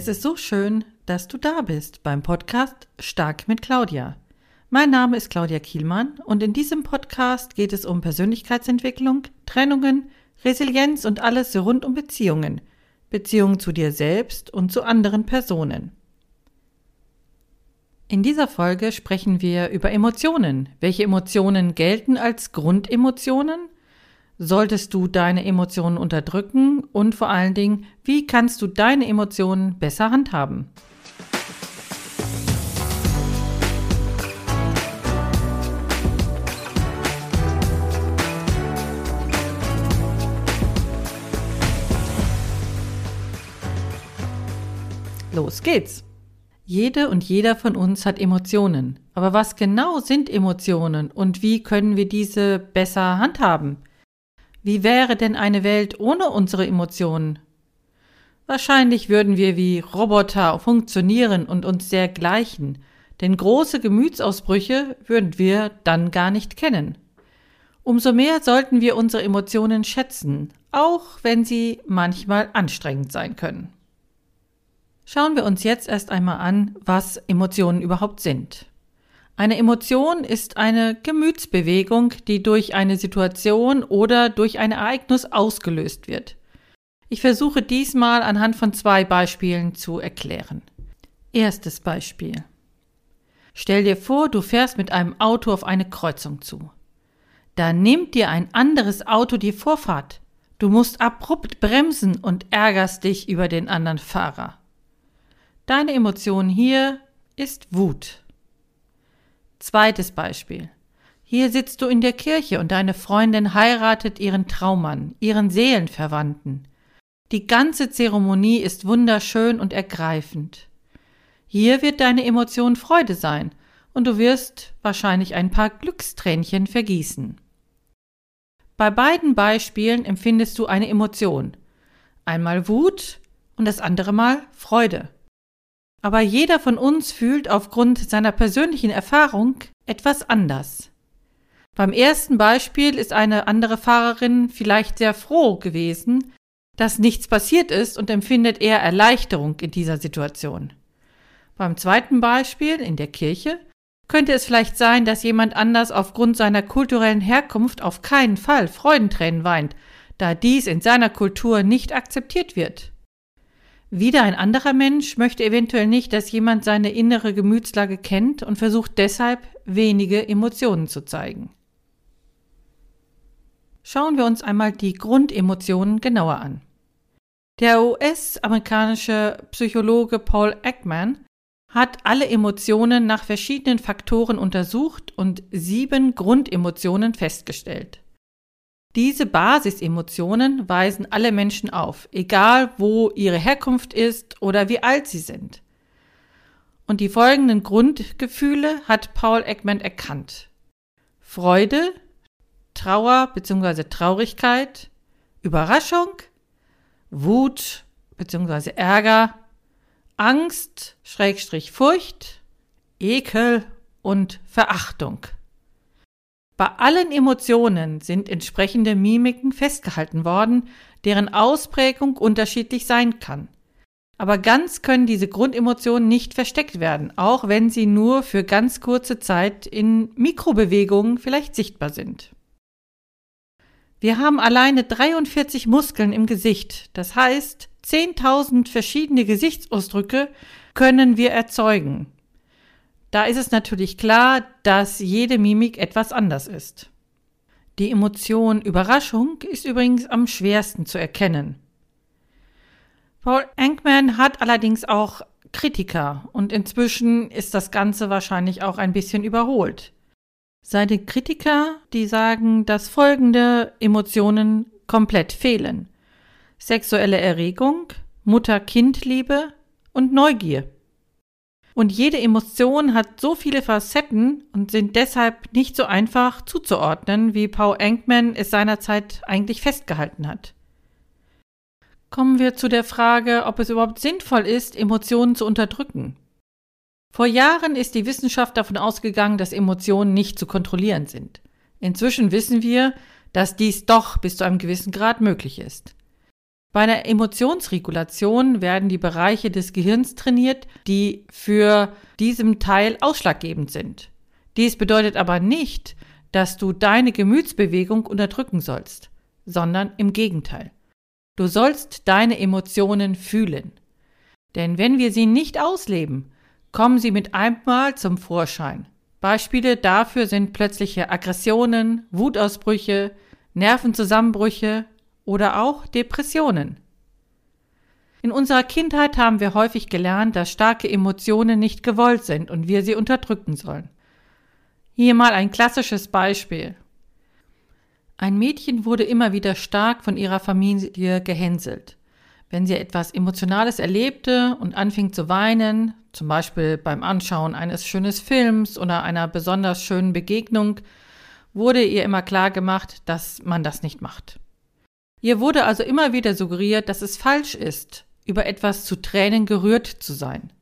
Es ist so schön, dass du da bist beim Podcast Stark mit Claudia. Mein Name ist Claudia Kielmann und in diesem Podcast geht es um Persönlichkeitsentwicklung, Trennungen, Resilienz und alles rund um Beziehungen, Beziehungen zu dir selbst und zu anderen Personen. In dieser Folge sprechen wir über Emotionen. Welche Emotionen gelten als Grundemotionen? Solltest du deine Emotionen unterdrücken? Und vor allen Dingen, wie kannst du deine Emotionen besser handhaben? Los geht's! Jede und jeder von uns hat Emotionen. Aber was genau sind Emotionen und wie können wir diese besser handhaben? Wie wäre denn eine Welt ohne unsere Emotionen? Wahrscheinlich würden wir wie Roboter funktionieren und uns sehr gleichen, denn große Gemütsausbrüche würden wir dann gar nicht kennen. Umso mehr sollten wir unsere Emotionen schätzen, auch wenn sie manchmal anstrengend sein können. Schauen wir uns jetzt erst einmal an, was Emotionen überhaupt sind. Eine Emotion ist eine Gemütsbewegung, die durch eine Situation oder durch ein Ereignis ausgelöst wird. Ich versuche diesmal anhand von zwei Beispielen zu erklären. Erstes Beispiel. Stell dir vor, du fährst mit einem Auto auf eine Kreuzung zu. Da nimmt dir ein anderes Auto die Vorfahrt. Du musst abrupt bremsen und ärgerst dich über den anderen Fahrer. Deine Emotion hier ist Wut. Zweites Beispiel. Hier sitzt du in der Kirche und deine Freundin heiratet ihren Traummann, ihren Seelenverwandten. Die ganze Zeremonie ist wunderschön und ergreifend. Hier wird deine Emotion Freude sein und du wirst wahrscheinlich ein paar Glückstränchen vergießen. Bei beiden Beispielen empfindest du eine Emotion. Einmal Wut und das andere Mal Freude. Aber jeder von uns fühlt aufgrund seiner persönlichen Erfahrung etwas anders. Beim ersten Beispiel ist eine andere Fahrerin vielleicht sehr froh gewesen, dass nichts passiert ist und empfindet eher Erleichterung in dieser Situation. Beim zweiten Beispiel in der Kirche könnte es vielleicht sein, dass jemand anders aufgrund seiner kulturellen Herkunft auf keinen Fall Freudentränen weint, da dies in seiner Kultur nicht akzeptiert wird. Wieder ein anderer Mensch möchte eventuell nicht, dass jemand seine innere Gemütslage kennt und versucht deshalb wenige Emotionen zu zeigen. Schauen wir uns einmal die Grundemotionen genauer an. Der US-amerikanische Psychologe Paul Ekman hat alle Emotionen nach verschiedenen Faktoren untersucht und sieben Grundemotionen festgestellt. Diese Basisemotionen weisen alle Menschen auf, egal wo ihre Herkunft ist oder wie alt sie sind. Und die folgenden Grundgefühle hat Paul Ekman erkannt. Freude, Trauer bzw. Traurigkeit, Überraschung, Wut bzw. Ärger, Angst, Schrägstrich Furcht, Ekel und Verachtung. Bei allen Emotionen sind entsprechende Mimiken festgehalten worden, deren Ausprägung unterschiedlich sein kann. Aber ganz können diese Grundemotionen nicht versteckt werden, auch wenn sie nur für ganz kurze Zeit in Mikrobewegungen vielleicht sichtbar sind. Wir haben alleine 43 Muskeln im Gesicht, das heißt 10.000 verschiedene Gesichtsausdrücke können wir erzeugen. Da ist es natürlich klar, dass jede Mimik etwas anders ist. Die Emotion Überraschung ist übrigens am schwersten zu erkennen. Paul Ankman hat allerdings auch Kritiker und inzwischen ist das Ganze wahrscheinlich auch ein bisschen überholt. Seine Kritiker, die sagen, dass folgende Emotionen komplett fehlen. Sexuelle Erregung, Mutter-Kind-Liebe und Neugier. Und jede Emotion hat so viele Facetten und sind deshalb nicht so einfach zuzuordnen, wie Paul Enkman es seinerzeit eigentlich festgehalten hat. Kommen wir zu der Frage, ob es überhaupt sinnvoll ist, Emotionen zu unterdrücken. Vor Jahren ist die Wissenschaft davon ausgegangen, dass Emotionen nicht zu kontrollieren sind. Inzwischen wissen wir, dass dies doch bis zu einem gewissen Grad möglich ist. Bei einer Emotionsregulation werden die Bereiche des Gehirns trainiert, die für diesem Teil ausschlaggebend sind. Dies bedeutet aber nicht, dass du deine Gemütsbewegung unterdrücken sollst, sondern im Gegenteil. Du sollst deine Emotionen fühlen. Denn wenn wir sie nicht ausleben, kommen sie mit einmal zum Vorschein. Beispiele dafür sind plötzliche Aggressionen, Wutausbrüche, Nervenzusammenbrüche oder auch Depressionen. In unserer Kindheit haben wir häufig gelernt, dass starke Emotionen nicht gewollt sind und wir sie unterdrücken sollen. Hier mal ein klassisches Beispiel. Ein Mädchen wurde immer wieder stark von ihrer Familie gehänselt. Wenn sie etwas Emotionales erlebte und anfing zu weinen, zum Beispiel beim Anschauen eines schönen Films oder einer besonders schönen Begegnung, wurde ihr immer klar gemacht, dass man das nicht macht. Ihr wurde also immer wieder suggeriert, dass es falsch ist, über etwas zu Tränen gerührt zu sein.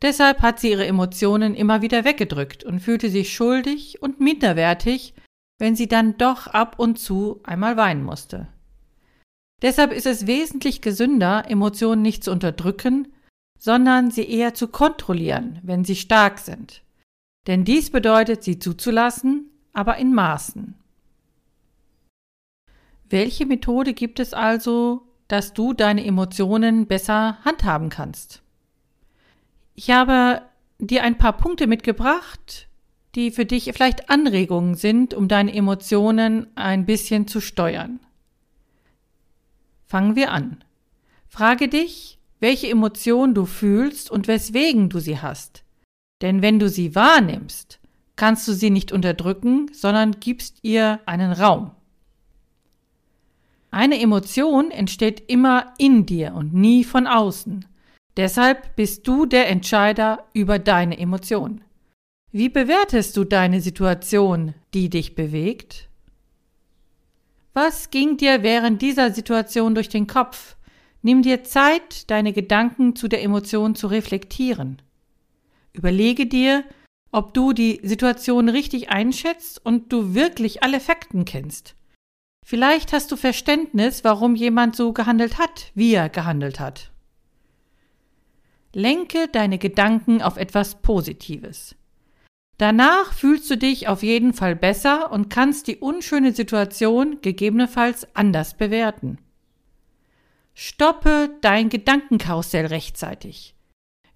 Deshalb hat sie ihre Emotionen immer wieder weggedrückt und fühlte sich schuldig und minderwertig, wenn sie dann doch ab und zu einmal weinen musste. Deshalb ist es wesentlich gesünder, Emotionen nicht zu unterdrücken, sondern sie eher zu kontrollieren, wenn sie stark sind. Denn dies bedeutet, sie zuzulassen, aber in Maßen. Welche Methode gibt es also, dass du deine Emotionen besser handhaben kannst? Ich habe dir ein paar Punkte mitgebracht, die für dich vielleicht Anregungen sind, um deine Emotionen ein bisschen zu steuern. Fangen wir an. Frage dich, welche Emotion du fühlst und weswegen du sie hast. Denn wenn du sie wahrnimmst, kannst du sie nicht unterdrücken, sondern gibst ihr einen Raum. Eine Emotion entsteht immer in dir und nie von außen. Deshalb bist du der Entscheider über deine Emotion. Wie bewertest du deine Situation, die dich bewegt? Was ging dir während dieser Situation durch den Kopf? Nimm dir Zeit, deine Gedanken zu der Emotion zu reflektieren. Überlege dir, ob du die Situation richtig einschätzt und du wirklich alle Fakten kennst. Vielleicht hast du Verständnis, warum jemand so gehandelt hat, wie er gehandelt hat. Lenke deine Gedanken auf etwas Positives. Danach fühlst du dich auf jeden Fall besser und kannst die unschöne Situation gegebenenfalls anders bewerten. Stoppe dein Gedankenkarussell rechtzeitig.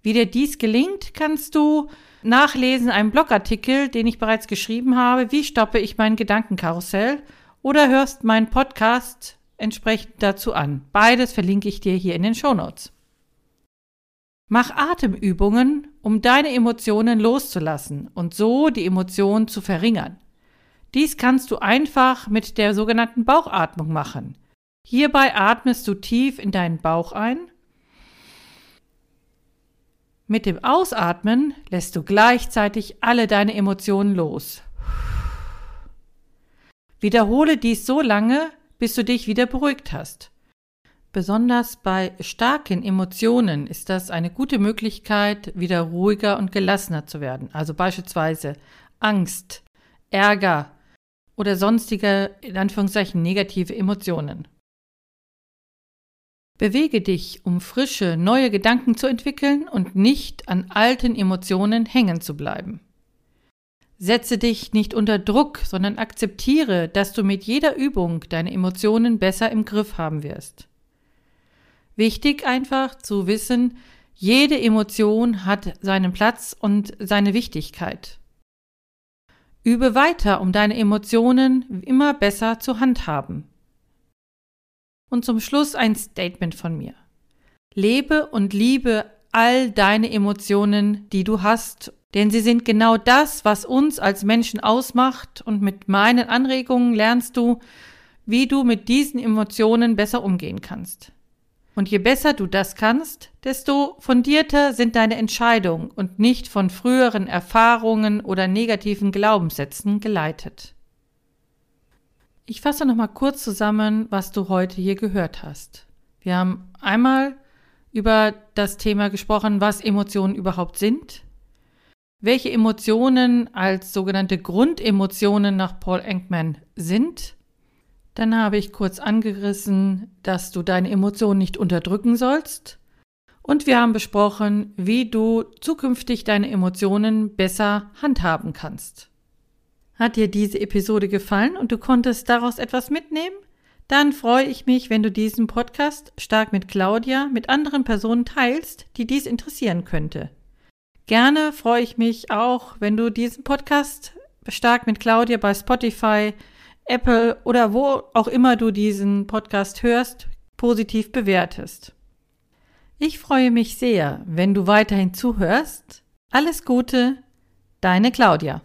Wie dir dies gelingt, kannst du nachlesen einen Blogartikel, den ich bereits geschrieben habe, wie stoppe ich mein Gedankenkarussell oder hörst meinen Podcast entsprechend dazu an. Beides verlinke ich dir hier in den Shownotes. Mach Atemübungen, um deine Emotionen loszulassen und so die Emotionen zu verringern. Dies kannst du einfach mit der sogenannten Bauchatmung machen. Hierbei atmest du tief in deinen Bauch ein. Mit dem Ausatmen lässt du gleichzeitig alle deine Emotionen los. Wiederhole dies so lange, bis du dich wieder beruhigt hast. Besonders bei starken Emotionen ist das eine gute Möglichkeit, wieder ruhiger und gelassener zu werden. Also beispielsweise Angst, Ärger oder sonstige, in Anführungszeichen, negative Emotionen. Bewege dich, um frische, neue Gedanken zu entwickeln und nicht an alten Emotionen hängen zu bleiben. Setze dich nicht unter Druck, sondern akzeptiere, dass du mit jeder Übung deine Emotionen besser im Griff haben wirst. Wichtig einfach zu wissen, jede Emotion hat seinen Platz und seine Wichtigkeit. Übe weiter, um deine Emotionen immer besser zu handhaben. Und zum Schluss ein Statement von mir. Lebe und liebe all deine Emotionen, die du hast, denn sie sind genau das, was uns als Menschen ausmacht, und mit meinen Anregungen lernst du, wie du mit diesen Emotionen besser umgehen kannst. Und je besser du das kannst, desto fundierter sind deine Entscheidungen und nicht von früheren Erfahrungen oder negativen Glaubenssätzen geleitet. Ich fasse nochmal kurz zusammen, was du heute hier gehört hast. Wir haben einmal über das Thema gesprochen, was Emotionen überhaupt sind, welche Emotionen als sogenannte Grundemotionen nach Paul Enkman sind, Dann habe ich kurz angerissen, dass du deine Emotionen nicht unterdrücken sollst. Und wir haben besprochen, wie du zukünftig deine Emotionen besser handhaben kannst. Hat dir diese Episode gefallen und du konntest daraus etwas mitnehmen? Dann freue ich mich, wenn du diesen Podcast stark mit Claudia mit anderen Personen teilst, die dies interessieren könnte. Gerne freue ich mich auch, wenn du diesen Podcast stark mit Claudia bei Spotify, Apple oder wo auch immer du diesen Podcast hörst, positiv bewertest. Ich freue mich sehr, wenn du weiterhin zuhörst. Alles Gute, deine Claudia.